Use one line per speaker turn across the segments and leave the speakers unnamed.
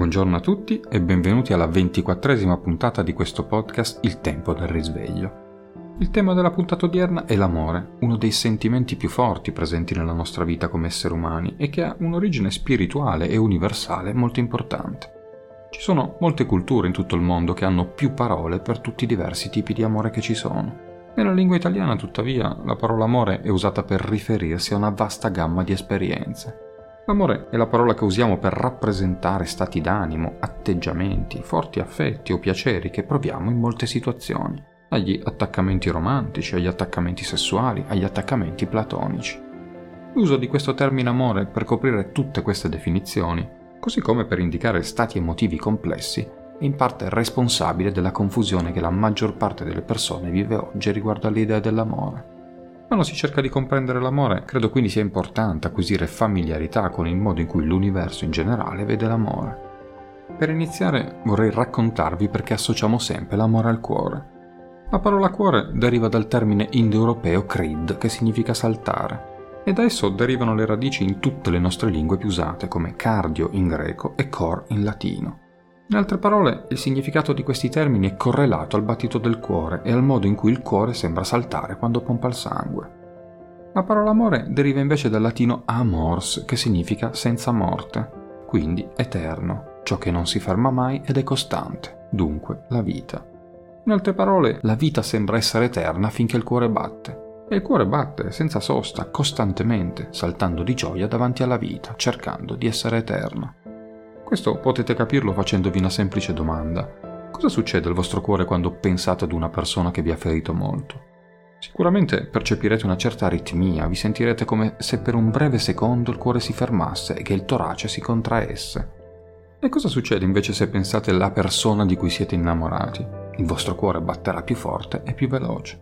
Buongiorno a tutti e benvenuti alla ventiquattresima puntata di questo podcast Il tempo del risveglio. Il tema della puntata odierna è l'amore, uno dei sentimenti più forti presenti nella nostra vita come esseri umani e che ha un'origine spirituale e universale molto importante. Ci sono molte culture in tutto il mondo che hanno più parole per tutti i diversi tipi di amore che ci sono. Nella lingua italiana, tuttavia, la parola amore è usata per riferirsi a una vasta gamma di esperienze L'amore è la parola che usiamo per rappresentare stati d'animo, atteggiamenti, forti affetti o piaceri che proviamo in molte situazioni, dagli attaccamenti romantici agli attaccamenti sessuali, agli attaccamenti platonici. L'uso di questo termine amore per coprire tutte queste definizioni, così come per indicare stati emotivi complessi, è in parte responsabile della confusione che la maggior parte delle persone vive oggi riguardo all'idea dell'amore. Quando si cerca di comprendere l'amore, credo quindi sia importante acquisire familiarità con il modo in cui l'universo in generale vede l'amore. Per iniziare vorrei raccontarvi perché associamo sempre l'amore al cuore. La parola cuore deriva dal termine indoeuropeo creed, che significa saltare, e da esso derivano le radici in tutte le nostre lingue più usate, come cardio in greco e cor in latino. In altre parole, il significato di questi termini è correlato al battito del cuore e al modo in cui il cuore sembra saltare quando pompa il sangue. La parola amore deriva invece dal latino amors, che significa senza morte, quindi eterno, ciò che non si ferma mai ed è costante, dunque la vita. In altre parole, la vita sembra essere eterna finché il cuore batte. E il cuore batte senza sosta, costantemente, saltando di gioia davanti alla vita, cercando di essere eterno. Questo potete capirlo facendovi una semplice domanda. Cosa succede al vostro cuore quando pensate ad una persona che vi ha ferito molto? Sicuramente percepirete una certa aritmia, vi sentirete come se per un breve secondo il cuore si fermasse e che il torace si contraesse. E cosa succede invece se pensate alla persona di cui siete innamorati? Il vostro cuore batterà più forte e più veloce.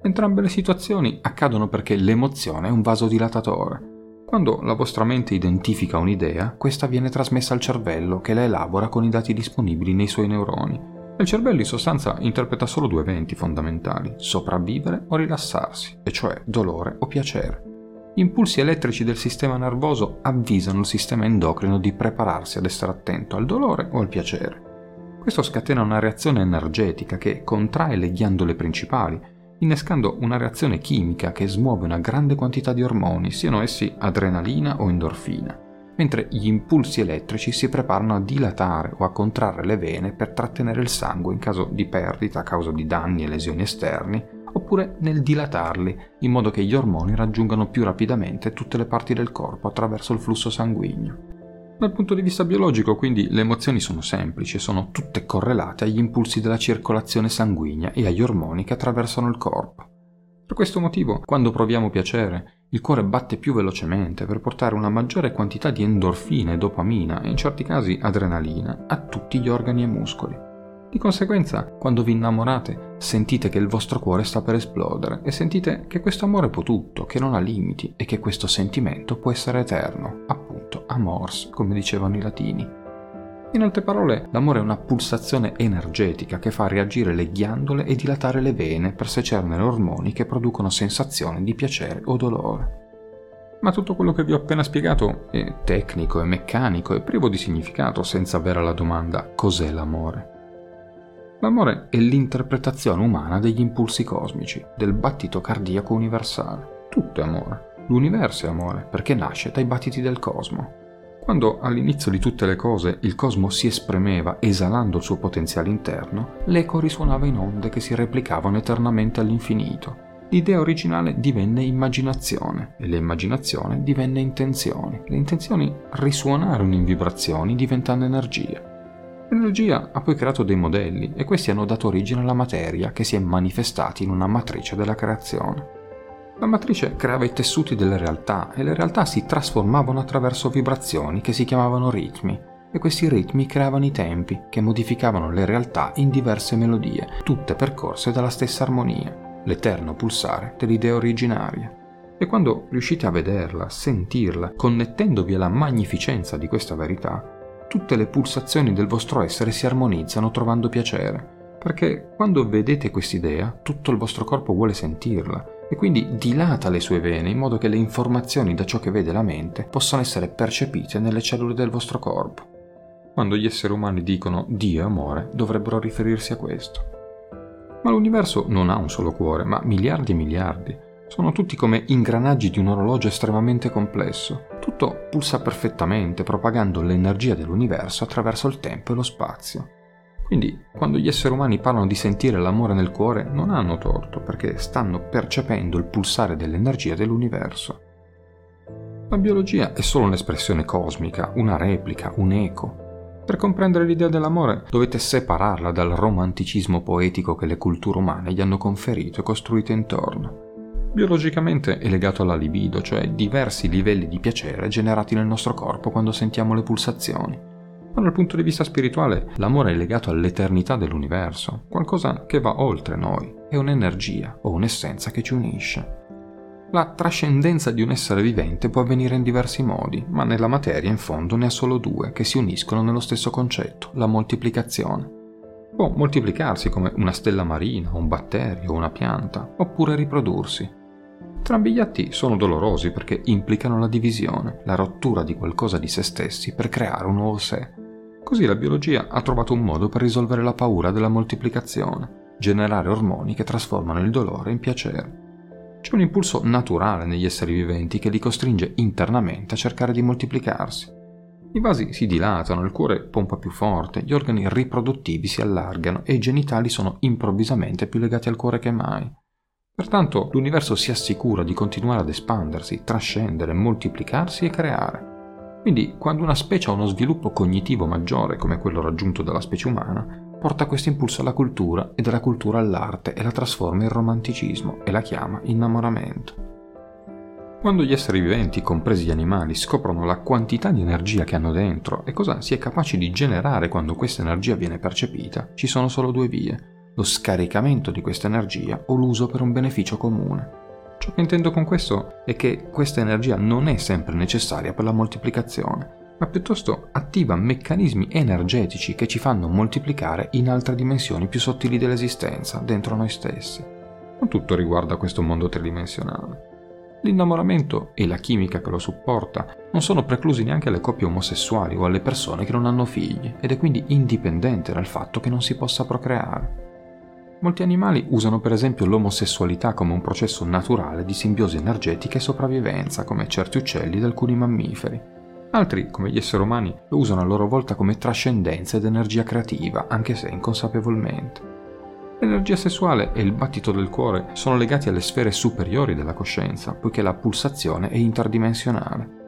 Entrambe le situazioni accadono perché l'emozione è un vasodilatatore quando la vostra mente identifica un'idea, questa viene trasmessa al cervello che la elabora con i dati disponibili nei suoi neuroni. Il cervello in sostanza interpreta solo due eventi fondamentali, sopravvivere o rilassarsi, e cioè dolore o piacere. Gli impulsi elettrici del sistema nervoso avvisano il sistema endocrino di prepararsi ad essere attento al dolore o al piacere. Questo scatena una reazione energetica che contrae le ghiandole principali, innescando una reazione chimica che smuove una grande quantità di ormoni, siano essi adrenalina o endorfina, mentre gli impulsi elettrici si preparano a dilatare o a contrarre le vene per trattenere il sangue in caso di perdita a causa di danni e lesioni esterni, oppure nel dilatarli, in modo che gli ormoni raggiungano più rapidamente tutte le parti del corpo attraverso il flusso sanguigno. Dal punto di vista biologico, quindi, le emozioni sono semplici e sono tutte correlate agli impulsi della circolazione sanguigna e agli ormoni che attraversano il corpo. Per questo motivo, quando proviamo piacere, il cuore batte più velocemente per portare una maggiore quantità di endorfine dopamina e in certi casi adrenalina a tutti gli organi e muscoli. Di conseguenza, quando vi innamorate, sentite che il vostro cuore sta per esplodere e sentite che questo amore può tutto, che non ha limiti e che questo sentimento può essere eterno, appunto amors, come dicevano i latini. In altre parole, l'amore è una pulsazione energetica che fa reagire le ghiandole e dilatare le vene per secernere ormoni che producono sensazioni di piacere o dolore. Ma tutto quello che vi ho appena spiegato è tecnico e meccanico e privo di significato senza avere la domanda cos'è l'amore. L'amore è l'interpretazione umana degli impulsi cosmici, del battito cardiaco universale. Tutto è amore. L'universo è amore perché nasce dai battiti del cosmo. Quando all'inizio di tutte le cose il cosmo si esprimeva esalando il suo potenziale interno, l'eco risuonava in onde che si replicavano eternamente all'infinito. L'idea originale divenne immaginazione e l'immaginazione divenne intenzione. Le intenzioni risuonarono in vibrazioni diventando energia. L'energia ha poi creato dei modelli e questi hanno dato origine alla materia che si è manifestata in una matrice della creazione. La matrice creava i tessuti delle realtà e le realtà si trasformavano attraverso vibrazioni che si chiamavano ritmi e questi ritmi creavano i tempi che modificavano le realtà in diverse melodie, tutte percorse dalla stessa armonia, l'eterno pulsare dell'idea originaria. E quando riuscite a vederla, sentirla, connettendovi alla magnificenza di questa verità, tutte le pulsazioni del vostro essere si armonizzano trovando piacere, perché quando vedete quest'idea tutto il vostro corpo vuole sentirla e quindi dilata le sue vene in modo che le informazioni da ciò che vede la mente possano essere percepite nelle cellule del vostro corpo. Quando gli esseri umani dicono Dio è amore, dovrebbero riferirsi a questo. Ma l'universo non ha un solo cuore, ma miliardi e miliardi. Sono tutti come ingranaggi di un orologio estremamente complesso. Tutto pulsa perfettamente, propagando l'energia dell'universo attraverso il tempo e lo spazio. Quindi, quando gli esseri umani parlano di sentire l'amore nel cuore, non hanno torto, perché stanno percependo il pulsare dell'energia dell'universo. La biologia è solo un'espressione cosmica, una replica, un eco. Per comprendere l'idea dell'amore dovete separarla dal romanticismo poetico che le culture umane gli hanno conferito e costruito intorno. Biologicamente è legato alla libido, cioè diversi livelli di piacere generati nel nostro corpo quando sentiamo le pulsazioni. Ma dal punto di vista spirituale, l'amore è legato all'eternità dell'universo, qualcosa che va oltre noi, è un'energia o un'essenza che ci unisce. La trascendenza di un essere vivente può avvenire in diversi modi, ma nella materia in fondo ne ha solo due che si uniscono nello stesso concetto, la moltiplicazione. Può moltiplicarsi come una stella marina, un batterio, una pianta, oppure riprodursi. Entrambi gli atti sono dolorosi perché implicano la divisione, la rottura di qualcosa di se stessi per creare un nuovo sé. Così la biologia ha trovato un modo per risolvere la paura della moltiplicazione, generare ormoni che trasformano il dolore in piacere. C'è un impulso naturale negli esseri viventi che li costringe internamente a cercare di moltiplicarsi. I vasi si dilatano, il cuore pompa più forte, gli organi riproduttivi si allargano e i genitali sono improvvisamente più legati al cuore che mai. Pertanto l'universo si assicura di continuare ad espandersi, trascendere, moltiplicarsi e creare. Quindi quando una specie ha uno sviluppo cognitivo maggiore come quello raggiunto dalla specie umana, porta questo impulso alla cultura e dalla cultura all'arte e la trasforma in romanticismo e la chiama innamoramento. Quando gli esseri viventi, compresi gli animali, scoprono la quantità di energia che hanno dentro e cosa si è capaci di generare quando questa energia viene percepita, ci sono solo due vie, lo scaricamento di questa energia o l'uso per un beneficio comune. Ciò che intendo con questo è che questa energia non è sempre necessaria per la moltiplicazione, ma piuttosto attiva meccanismi energetici che ci fanno moltiplicare in altre dimensioni più sottili dell'esistenza, dentro noi stessi. Non tutto riguarda questo mondo tridimensionale. L'innamoramento e la chimica che lo supporta non sono preclusi neanche alle coppie omosessuali o alle persone che non hanno figli ed è quindi indipendente dal fatto che non si possa procreare. Molti animali usano per esempio l'omosessualità come un processo naturale di simbiosi energetica e sopravvivenza, come certi uccelli ed alcuni mammiferi, Altri, come gli esseri umani, lo usano a loro volta come trascendenza ed energia creativa, anche se inconsapevolmente. L'energia sessuale e il battito del cuore sono legati alle sfere superiori della coscienza, poiché la pulsazione è interdimensionale.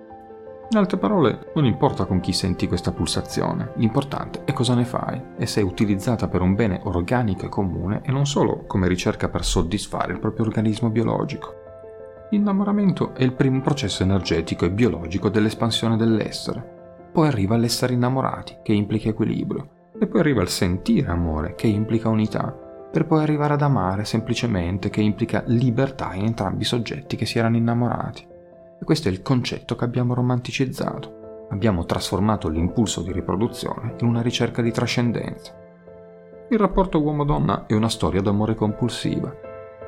In altre parole, non importa con chi senti questa pulsazione, l'importante è cosa ne fai e se è utilizzata per un bene organico e comune e non solo come ricerca per soddisfare il proprio organismo biologico. L'innamoramento è il primo processo energetico e biologico dell'espansione dell'essere. Poi arriva l'essere innamorati, che implica equilibrio, e poi arriva il sentire amore, che implica unità, per poi arrivare ad amare semplicemente, che implica libertà in entrambi i soggetti che si erano innamorati. E questo è il concetto che abbiamo romanticizzato. Abbiamo trasformato l'impulso di riproduzione in una ricerca di trascendenza. Il rapporto uomo-donna è una storia d'amore compulsiva,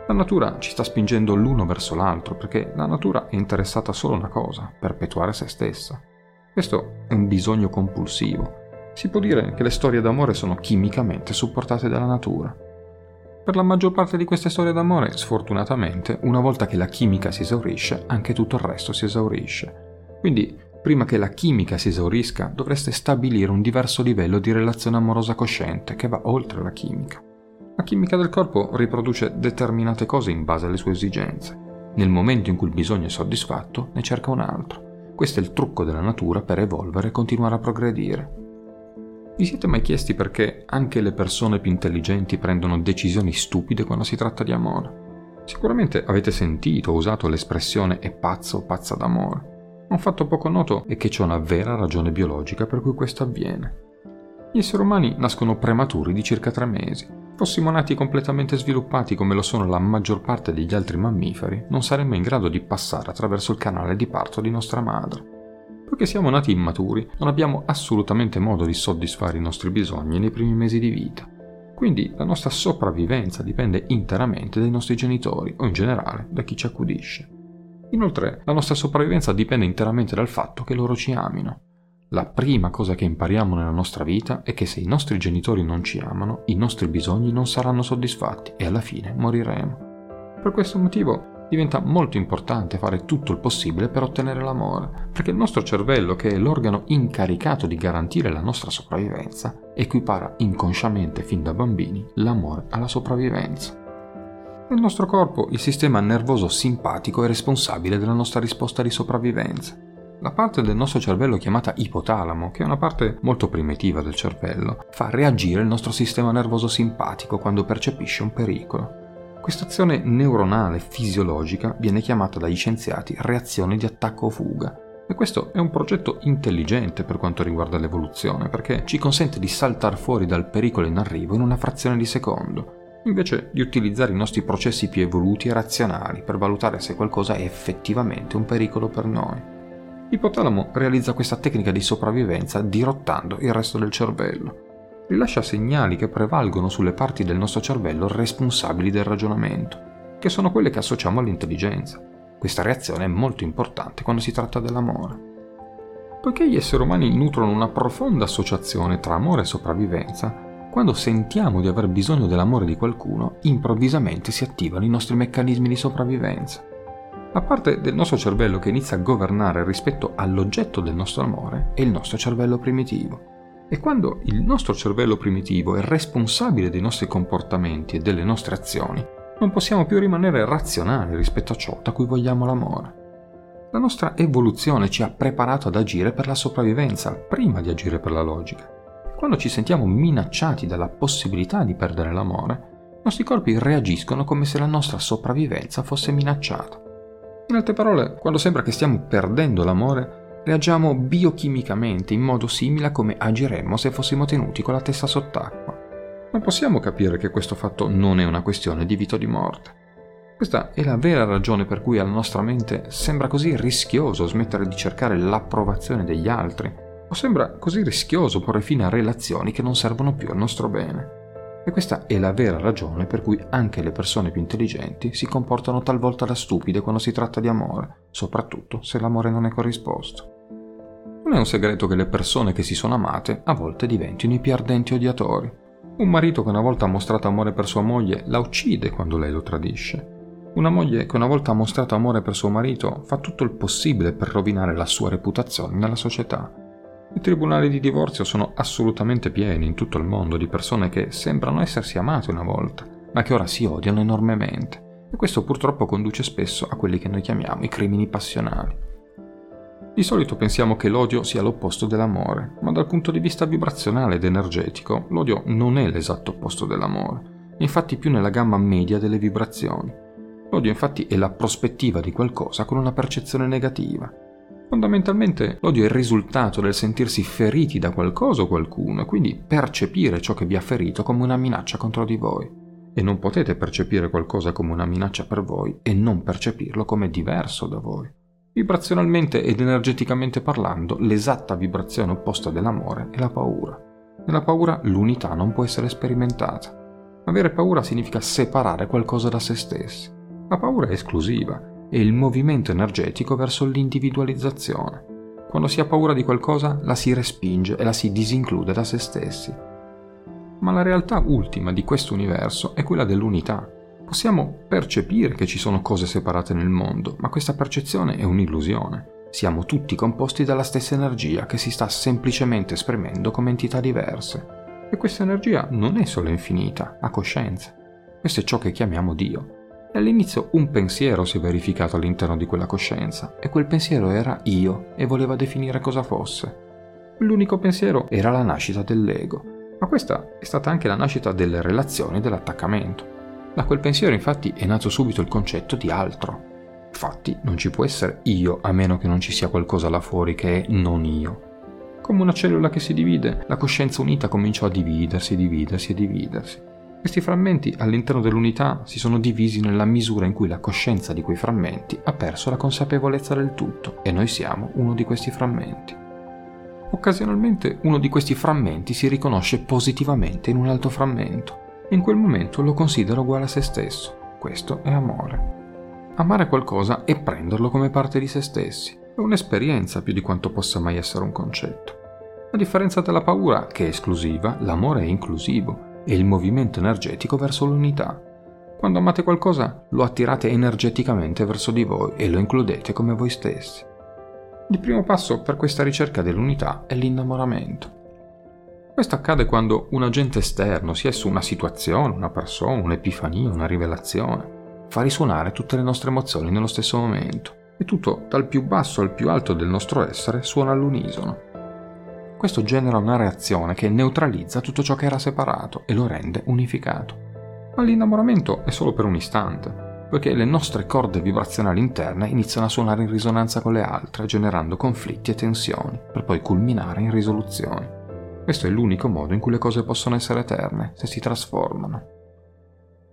la natura ci sta spingendo l'uno verso l'altro perché la natura è interessata solo a una cosa, perpetuare se stessa. Questo è un bisogno compulsivo. Si può dire che le storie d'amore sono chimicamente supportate dalla natura. Per la maggior parte di queste storie d'amore, sfortunatamente, una volta che la chimica si esaurisce, anche tutto il resto si esaurisce. Quindi, prima che la chimica si esaurisca, dovreste stabilire un diverso livello di relazione amorosa cosciente che va oltre la chimica. La chimica del corpo riproduce determinate cose in base alle sue esigenze. Nel momento in cui il bisogno è soddisfatto, ne cerca un altro. Questo è il trucco della natura per evolvere e continuare a progredire. Vi siete mai chiesti perché anche le persone più intelligenti prendono decisioni stupide quando si tratta di amore? Sicuramente avete sentito o usato l'espressione è pazzo o pazza d'amore. Un fatto poco noto è che c'è una vera ragione biologica per cui questo avviene. Gli esseri umani nascono prematuri di circa tre mesi fossimo nati completamente sviluppati come lo sono la maggior parte degli altri mammiferi, non saremmo in grado di passare attraverso il canale di parto di nostra madre. Poiché siamo nati immaturi, non abbiamo assolutamente modo di soddisfare i nostri bisogni nei primi mesi di vita. Quindi la nostra sopravvivenza dipende interamente dai nostri genitori o in generale da chi ci accudisce. Inoltre, la nostra sopravvivenza dipende interamente dal fatto che loro ci amino. La prima cosa che impariamo nella nostra vita è che se i nostri genitori non ci amano, i nostri bisogni non saranno soddisfatti e alla fine moriremo. Per questo motivo diventa molto importante fare tutto il possibile per ottenere l'amore, perché il nostro cervello, che è l'organo incaricato di garantire la nostra sopravvivenza, equipara inconsciamente fin da bambini l'amore alla sopravvivenza. Nel nostro corpo il sistema nervoso simpatico è responsabile della nostra risposta di sopravvivenza. La parte del nostro cervello chiamata ipotalamo, che è una parte molto primitiva del cervello, fa reagire il nostro sistema nervoso simpatico quando percepisce un pericolo. Questa azione neuronale fisiologica viene chiamata dagli scienziati reazione di attacco o fuga. E questo è un progetto intelligente per quanto riguarda l'evoluzione, perché ci consente di saltare fuori dal pericolo in arrivo in una frazione di secondo, invece di utilizzare i nostri processi più evoluti e razionali per valutare se qualcosa è effettivamente un pericolo per noi. L'ipotalamo realizza questa tecnica di sopravvivenza dirottando il resto del cervello. Rilascia segnali che prevalgono sulle parti del nostro cervello responsabili del ragionamento, che sono quelle che associamo all'intelligenza. Questa reazione è molto importante quando si tratta dell'amore. Poiché gli esseri umani nutrono una profonda associazione tra amore e sopravvivenza, quando sentiamo di aver bisogno dell'amore di qualcuno, improvvisamente si attivano i nostri meccanismi di sopravvivenza. La parte del nostro cervello che inizia a governare rispetto all'oggetto del nostro amore è il nostro cervello primitivo. E quando il nostro cervello primitivo è responsabile dei nostri comportamenti e delle nostre azioni, non possiamo più rimanere razionali rispetto a ciò da cui vogliamo l'amore. La nostra evoluzione ci ha preparato ad agire per la sopravvivenza prima di agire per la logica. Quando ci sentiamo minacciati dalla possibilità di perdere l'amore, i nostri corpi reagiscono come se la nostra sopravvivenza fosse minacciata. In altre parole, quando sembra che stiamo perdendo l'amore, reagiamo biochimicamente in modo simile a come agiremmo se fossimo tenuti con la testa sott'acqua. Non possiamo capire che questo fatto non è una questione di vita o di morte. Questa è la vera ragione per cui alla nostra mente sembra così rischioso smettere di cercare l'approvazione degli altri, o sembra così rischioso porre fine a relazioni che non servono più al nostro bene. E questa è la vera ragione per cui anche le persone più intelligenti si comportano talvolta da stupide quando si tratta di amore, soprattutto se l'amore non è corrisposto. Non è un segreto che le persone che si sono amate a volte diventino i più ardenti odiatori. Un marito che una volta ha mostrato amore per sua moglie la uccide quando lei lo tradisce. Una moglie che una volta ha mostrato amore per suo marito fa tutto il possibile per rovinare la sua reputazione nella società i tribunali di divorzio sono assolutamente pieni in tutto il mondo di persone che sembrano essersi amate una volta, ma che ora si odiano enormemente. E questo purtroppo conduce spesso a quelli che noi chiamiamo i crimini passionali. Di solito pensiamo che l'odio sia l'opposto dell'amore, ma dal punto di vista vibrazionale ed energetico, l'odio non è l'esatto opposto dell'amore, infatti più nella gamma media delle vibrazioni. L'odio infatti è la prospettiva di qualcosa con una percezione negativa, Fondamentalmente l'odio è il risultato del sentirsi feriti da qualcosa o qualcuno e quindi percepire ciò che vi ha ferito come una minaccia contro di voi. E non potete percepire qualcosa come una minaccia per voi e non percepirlo come diverso da voi. Vibrazionalmente ed energeticamente parlando, l'esatta vibrazione opposta dell'amore è la paura. Nella paura l'unità non può essere sperimentata. Avere paura significa separare qualcosa da se stessi. La paura è esclusiva e il movimento energetico verso l'individualizzazione. Quando si ha paura di qualcosa la si respinge e la si disinclude da se stessi. Ma la realtà ultima di questo universo è quella dell'unità. Possiamo percepire che ci sono cose separate nel mondo, ma questa percezione è un'illusione. Siamo tutti composti dalla stessa energia che si sta semplicemente esprimendo come entità diverse. E questa energia non è solo infinita, ha coscienza. Questo è ciò che chiamiamo Dio. E all'inizio un pensiero si è verificato all'interno di quella coscienza, e quel pensiero era io e voleva definire cosa fosse. L'unico pensiero era la nascita dell'ego, ma questa è stata anche la nascita delle relazioni e dell'attaccamento. Da quel pensiero infatti è nato subito il concetto di altro. Infatti non ci può essere io a meno che non ci sia qualcosa là fuori che è non io. Come una cellula che si divide, la coscienza unita cominciò a dividersi, dividersi e dividersi. Questi frammenti all'interno dell'unità si sono divisi nella misura in cui la coscienza di quei frammenti ha perso la consapevolezza del tutto e noi siamo uno di questi frammenti. Occasionalmente uno di questi frammenti si riconosce positivamente in un altro frammento in quel momento lo considera uguale a se stesso. Questo è amore. Amare qualcosa è prenderlo come parte di se stessi. È un'esperienza più di quanto possa mai essere un concetto. A differenza della paura, che è esclusiva, l'amore è inclusivo, è il movimento energetico verso l'unità. Quando amate qualcosa, lo attirate energeticamente verso di voi e lo includete come voi stessi. Il primo passo per questa ricerca dell'unità è l'innamoramento. Questo accade quando un agente esterno, sia esso una situazione, una persona, un'epifania, una rivelazione, fa risuonare tutte le nostre emozioni nello stesso momento e tutto, dal più basso al più alto del nostro essere, suona all'unisono. Questo genera una reazione che neutralizza tutto ciò che era separato e lo rende unificato. Ma l'innamoramento è solo per un istante, poiché le nostre corde vibrazionali interne iniziano a suonare in risonanza con le altre, generando conflitti e tensioni, per poi culminare in risoluzioni. Questo è l'unico modo in cui le cose possono essere eterne, se si trasformano.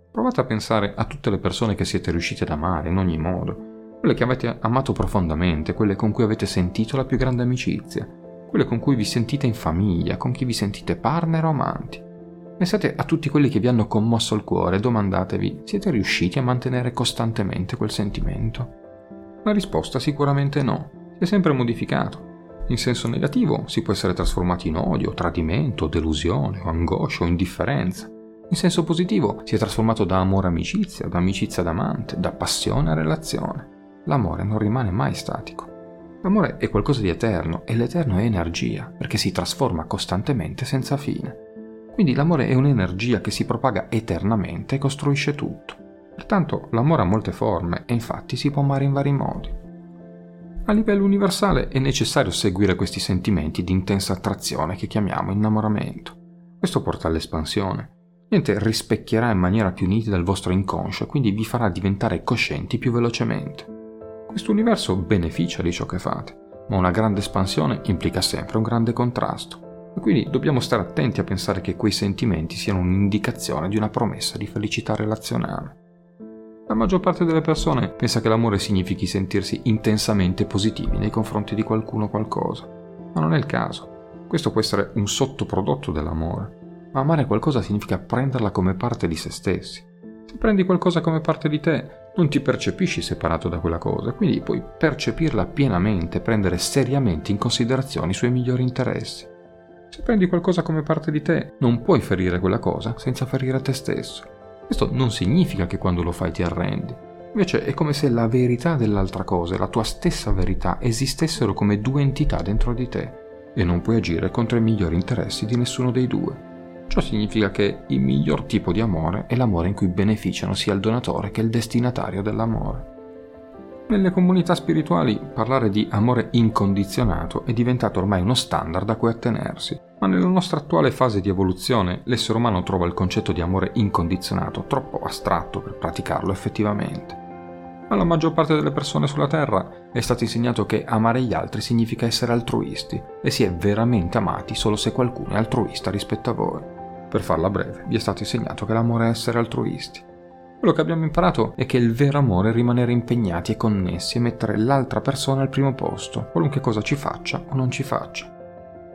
Provate a pensare a tutte le persone che siete riusciti ad amare in ogni modo, quelle che avete amato profondamente, quelle con cui avete sentito la più grande amicizia, quelle con cui vi sentite in famiglia, con chi vi sentite partner o amanti. Pensate a tutti quelli che vi hanno commosso il cuore e domandatevi, siete riusciti a mantenere costantemente quel sentimento? La risposta sicuramente no, si è sempre modificato. In senso negativo si può essere trasformato in odio, tradimento, delusione, angoscia o indifferenza. In senso positivo si è trasformato da amore amicizia, da amicizia ad amante, da passione a relazione. L'amore non rimane mai statico. L'amore è qualcosa di eterno e l'eterno è energia, perché si trasforma costantemente senza fine. Quindi l'amore è un'energia che si propaga eternamente e costruisce tutto. Pertanto l'amore ha molte forme e infatti si può amare in vari modi. A livello universale è necessario seguire questi sentimenti di intensa attrazione che chiamiamo innamoramento. Questo porta all'espansione. Niente rispecchierà in maniera più nitida il vostro inconscio quindi vi farà diventare coscienti più velocemente. Questo universo beneficia di ciò che fate, ma una grande espansione implica sempre un grande contrasto. E quindi dobbiamo stare attenti a pensare che quei sentimenti siano un'indicazione di una promessa di felicità relazionale. La maggior parte delle persone pensa che l'amore significhi sentirsi intensamente positivi nei confronti di qualcuno o qualcosa, ma non è il caso. Questo può essere un sottoprodotto dell'amore, ma amare qualcosa significa prenderla come parte di se stessi. Se prendi qualcosa come parte di te, non ti percepisci separato da quella cosa, quindi puoi percepirla pienamente, prendere seriamente in considerazione i suoi migliori interessi. Se prendi qualcosa come parte di te, non puoi ferire quella cosa senza ferire te stesso. Questo non significa che quando lo fai ti arrendi. Invece è come se la verità dell'altra cosa e la tua stessa verità esistessero come due entità dentro di te e non puoi agire contro i migliori interessi di nessuno dei due. Ciò significa che il miglior tipo di amore è l'amore in cui beneficiano sia il donatore che il destinatario dell'amore. Nelle comunità spirituali parlare di amore incondizionato è diventato ormai uno standard a cui attenersi, ma nella nostra attuale fase di evoluzione l'essere umano trova il concetto di amore incondizionato troppo astratto per praticarlo effettivamente. Alla maggior parte delle persone sulla Terra è stato insegnato che amare gli altri significa essere altruisti e si è veramente amati solo se qualcuno è altruista rispetto a voi. Per farla breve, vi è stato insegnato che l'amore è essere altruisti. Quello che abbiamo imparato è che il vero amore è rimanere impegnati e connessi e mettere l'altra persona al primo posto, qualunque cosa ci faccia o non ci faccia.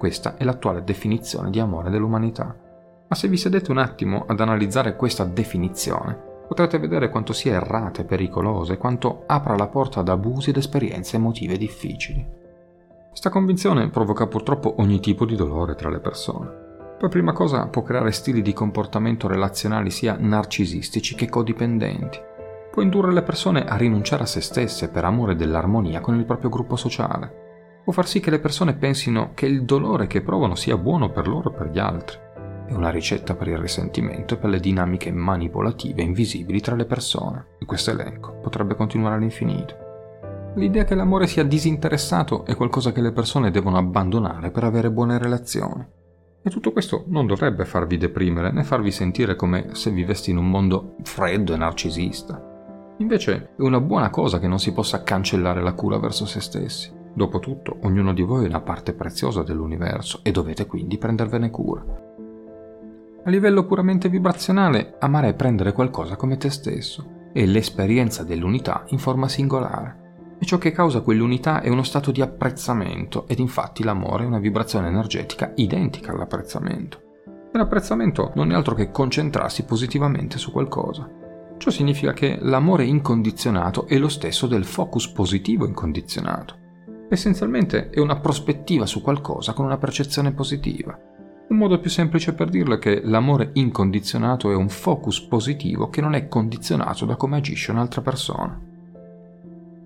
Questa è l'attuale definizione di amore dell'umanità. Ma se vi sedete un attimo ad analizzare questa definizione, potrete vedere quanto sia errata e pericolosa e quanto apra la porta ad abusi ed esperienze emotive difficili. Questa convinzione provoca purtroppo ogni tipo di dolore tra le persone. Per prima cosa può creare stili di comportamento relazionali sia narcisistici che codipendenti. Può indurre le persone a rinunciare a se stesse per amore dell'armonia con il proprio gruppo sociale. Può far sì che le persone pensino che il dolore che provano sia buono per loro e per gli altri. È una ricetta per il risentimento e per le dinamiche manipolative invisibili tra le persone. E questo elenco potrebbe continuare all'infinito. L'idea che l'amore sia disinteressato è qualcosa che le persone devono abbandonare per avere buone relazioni. E tutto questo non dovrebbe farvi deprimere né farvi sentire come se viveste in un mondo freddo e narcisista. Invece è una buona cosa che non si possa cancellare la cura verso se stessi. Dopotutto, ognuno di voi è una parte preziosa dell'universo e dovete quindi prendervene cura. A livello puramente vibrazionale, amare è prendere qualcosa come te stesso e l'esperienza dell'unità in forma singolare e ciò che causa quell'unità è uno stato di apprezzamento ed infatti l'amore è una vibrazione energetica identica all'apprezzamento. L'apprezzamento non è altro che concentrarsi positivamente su qualcosa. Ciò significa che l'amore incondizionato è lo stesso del focus positivo incondizionato. Essenzialmente è una prospettiva su qualcosa con una percezione positiva. Un modo più semplice per dirlo è che l'amore incondizionato è un focus positivo che non è condizionato da come agisce un'altra persona.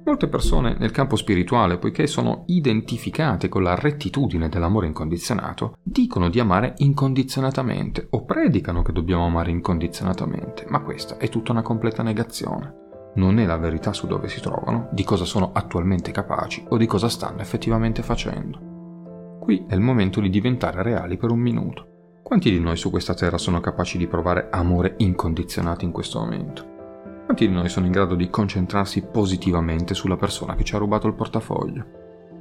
Molte persone nel campo spirituale, poiché sono identificate con la rettitudine dell'amore incondizionato, dicono di amare incondizionatamente o predicano che dobbiamo amare incondizionatamente, ma questa è tutta una completa negazione. Non è la verità su dove si trovano, di cosa sono attualmente capaci o di cosa stanno effettivamente facendo. Qui è il momento di diventare reali per un minuto. Quanti di noi su questa terra sono capaci di provare amore incondizionato in questo momento? Quanti di noi sono in grado di concentrarsi positivamente sulla persona che ci ha rubato il portafoglio?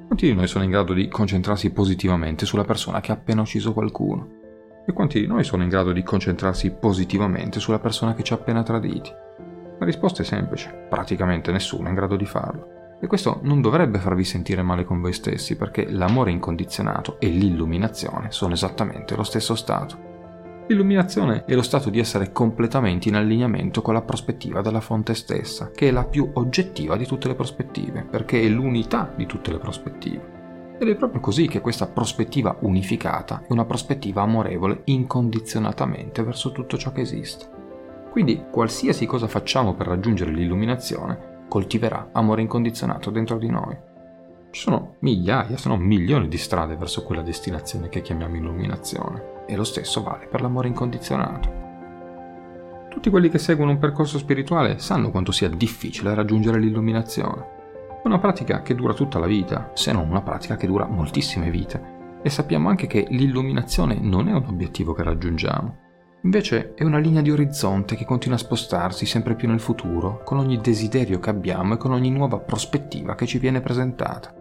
Quanti di noi sono in grado di concentrarsi positivamente sulla persona che ha appena ucciso qualcuno? E quanti di noi sono in grado di concentrarsi positivamente sulla persona che ci ha appena traditi? La risposta è semplice, praticamente nessuno è in grado di farlo. E questo non dovrebbe farvi sentire male con voi stessi, perché l'amore incondizionato e l'illuminazione sono esattamente lo stesso stato. L'illuminazione è lo stato di essere completamente in allineamento con la prospettiva della fonte stessa, che è la più oggettiva di tutte le prospettive, perché è l'unità di tutte le prospettive. Ed è proprio così che questa prospettiva unificata è una prospettiva amorevole incondizionatamente verso tutto ciò che esiste. Quindi qualsiasi cosa facciamo per raggiungere l'illuminazione coltiverà amore incondizionato dentro di noi. Ci sono migliaia, se non milioni di strade verso quella destinazione che chiamiamo illuminazione e lo stesso vale per l'amore incondizionato. Tutti quelli che seguono un percorso spirituale sanno quanto sia difficile raggiungere l'illuminazione. È una pratica che dura tutta la vita, se non una pratica che dura moltissime vite. E sappiamo anche che l'illuminazione non è un obiettivo che raggiungiamo. Invece è una linea di orizzonte che continua a spostarsi sempre più nel futuro, con ogni desiderio che abbiamo e con ogni nuova prospettiva che ci viene presentata.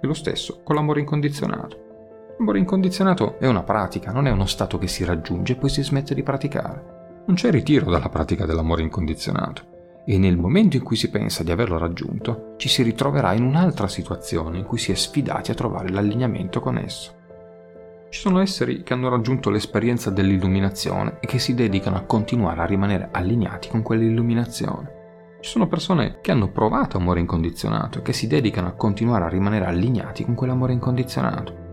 E lo stesso con l'amore incondizionato. L'amore incondizionato è una pratica, non è uno stato che si raggiunge e poi si smette di praticare. Non c'è ritiro dalla pratica dell'amore incondizionato. E nel momento in cui si pensa di averlo raggiunto, ci si ritroverà in un'altra situazione in cui si è sfidati a trovare l'allineamento con esso. Ci sono esseri che hanno raggiunto l'esperienza dell'illuminazione e che si dedicano a continuare a rimanere allineati con quell'illuminazione. Ci sono persone che hanno provato amore incondizionato e che si dedicano a continuare a rimanere allineati con quell'amore incondizionato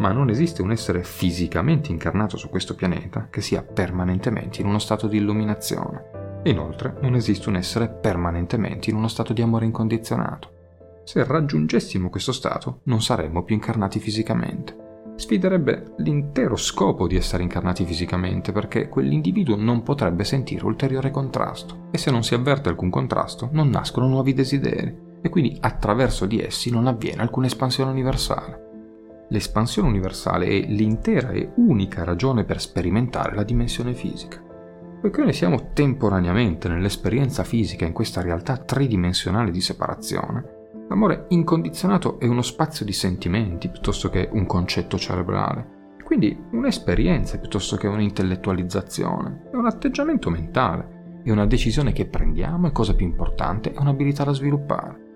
ma non esiste un essere fisicamente incarnato su questo pianeta che sia permanentemente in uno stato di illuminazione. Inoltre, non esiste un essere permanentemente in uno stato di amore incondizionato. Se raggiungessimo questo stato, non saremmo più incarnati fisicamente. Sfiderebbe l'intero scopo di essere incarnati fisicamente perché quell'individuo non potrebbe sentire ulteriore contrasto e se non si avverte alcun contrasto non nascono nuovi desideri e quindi attraverso di essi non avviene alcuna espansione universale. L'espansione universale è l'intera e unica ragione per sperimentare la dimensione fisica. Poiché noi siamo temporaneamente nell'esperienza fisica in questa realtà tridimensionale di separazione, l'amore incondizionato è uno spazio di sentimenti piuttosto che un concetto cerebrale, quindi un'esperienza piuttosto che un'intellettualizzazione, è un atteggiamento mentale, è una decisione che prendiamo e cosa più importante, è un'abilità da sviluppare.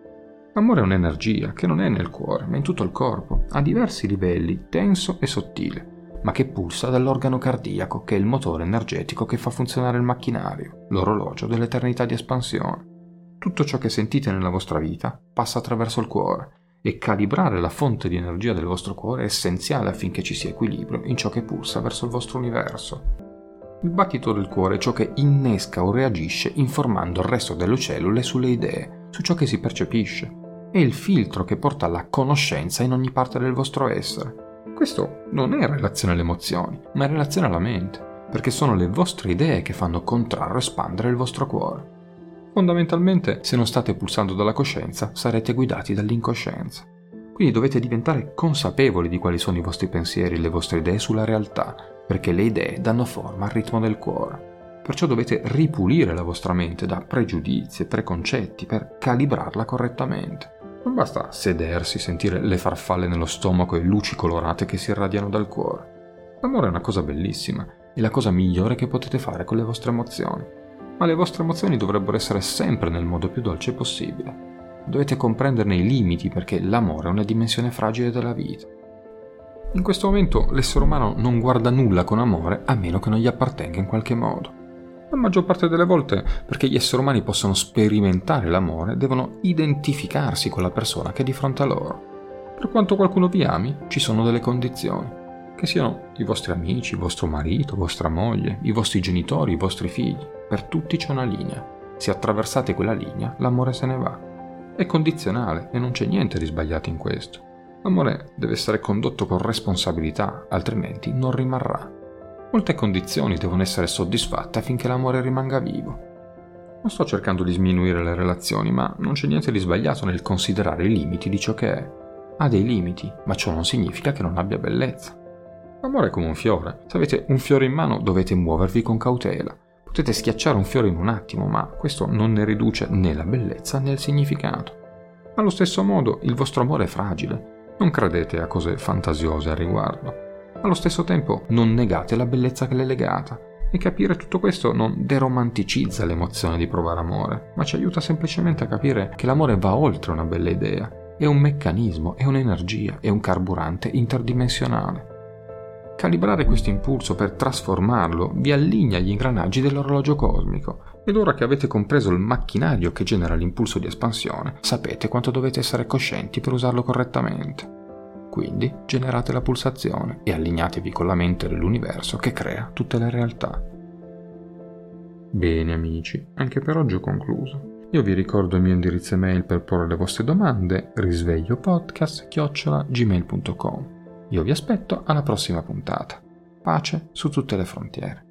L'amore è un'energia che non è nel cuore, ma in tutto il corpo, a diversi livelli, tenso e sottile, ma che pulsa dall'organo cardiaco, che è il motore energetico che fa funzionare il macchinario, l'orologio dell'eternità di espansione. Tutto ciò che sentite nella vostra vita passa attraverso il cuore e calibrare la fonte di energia del vostro cuore è essenziale affinché ci sia equilibrio in ciò che pulsa verso il vostro universo. Il battito del cuore è ciò che innesca o reagisce informando il resto delle cellule sulle idee, su ciò che si percepisce, è il filtro che porta alla conoscenza in ogni parte del vostro essere. Questo non è in relazione alle emozioni, ma in relazione alla mente, perché sono le vostre idee che fanno contrarre o espandere il vostro cuore. Fondamentalmente, se non state pulsando dalla coscienza, sarete guidati dall'incoscienza. Quindi dovete diventare consapevoli di quali sono i vostri pensieri e le vostre idee sulla realtà, perché le idee danno forma al ritmo del cuore. Perciò dovete ripulire la vostra mente da pregiudizi e preconcetti per calibrarla correttamente. Non basta sedersi, sentire le farfalle nello stomaco e luci colorate che si irradiano dal cuore. L'amore è una cosa bellissima, è la cosa migliore che potete fare con le vostre emozioni. Ma le vostre emozioni dovrebbero essere sempre nel modo più dolce possibile. Dovete comprenderne i limiti perché l'amore è una dimensione fragile della vita. In questo momento l'essere umano non guarda nulla con amore a meno che non gli appartenga in qualche modo. La maggior parte delle volte, perché gli esseri umani possano sperimentare l'amore, devono identificarsi con la persona che è di fronte a loro. Per quanto qualcuno vi ami, ci sono delle condizioni. Che siano i vostri amici, vostro marito, vostra moglie, i vostri genitori, i vostri figli. Per tutti c'è una linea. Se attraversate quella linea, l'amore se ne va. È condizionale e non c'è niente di sbagliato in questo. L'amore deve essere condotto con responsabilità, altrimenti non rimarrà. Molte condizioni devono essere soddisfatte affinché l'amore rimanga vivo. Non sto cercando di sminuire le relazioni, ma non c'è niente di sbagliato nel considerare i limiti di ciò che è. Ha dei limiti, ma ciò non significa che non abbia bellezza. L'amore è come un fiore. Se avete un fiore in mano dovete muovervi con cautela. Potete schiacciare un fiore in un attimo, ma questo non ne riduce né la bellezza né il significato. Allo stesso modo, il vostro amore è fragile. Non credete a cose fantasiose al riguardo. Allo stesso tempo, non negate la bellezza che l'è legata. E capire tutto questo non deromanticizza l'emozione di provare amore, ma ci aiuta semplicemente a capire che l'amore va oltre una bella idea. È un meccanismo, è un'energia, è un carburante interdimensionale. Calibrare questo impulso per trasformarlo vi allinea gli ingranaggi dell'orologio cosmico ed ora che avete compreso il macchinario che genera l'impulso di espansione, sapete quanto dovete essere coscienti per usarlo correttamente. Quindi generate la pulsazione e allineatevi con la mente dell'universo che crea tutte le realtà. Bene amici, anche per oggi ho concluso. Io vi ricordo il mio indirizzo email per porre le vostre domande, risvegliopodcast.gmail.com io vi aspetto alla prossima puntata. Pace su tutte le frontiere.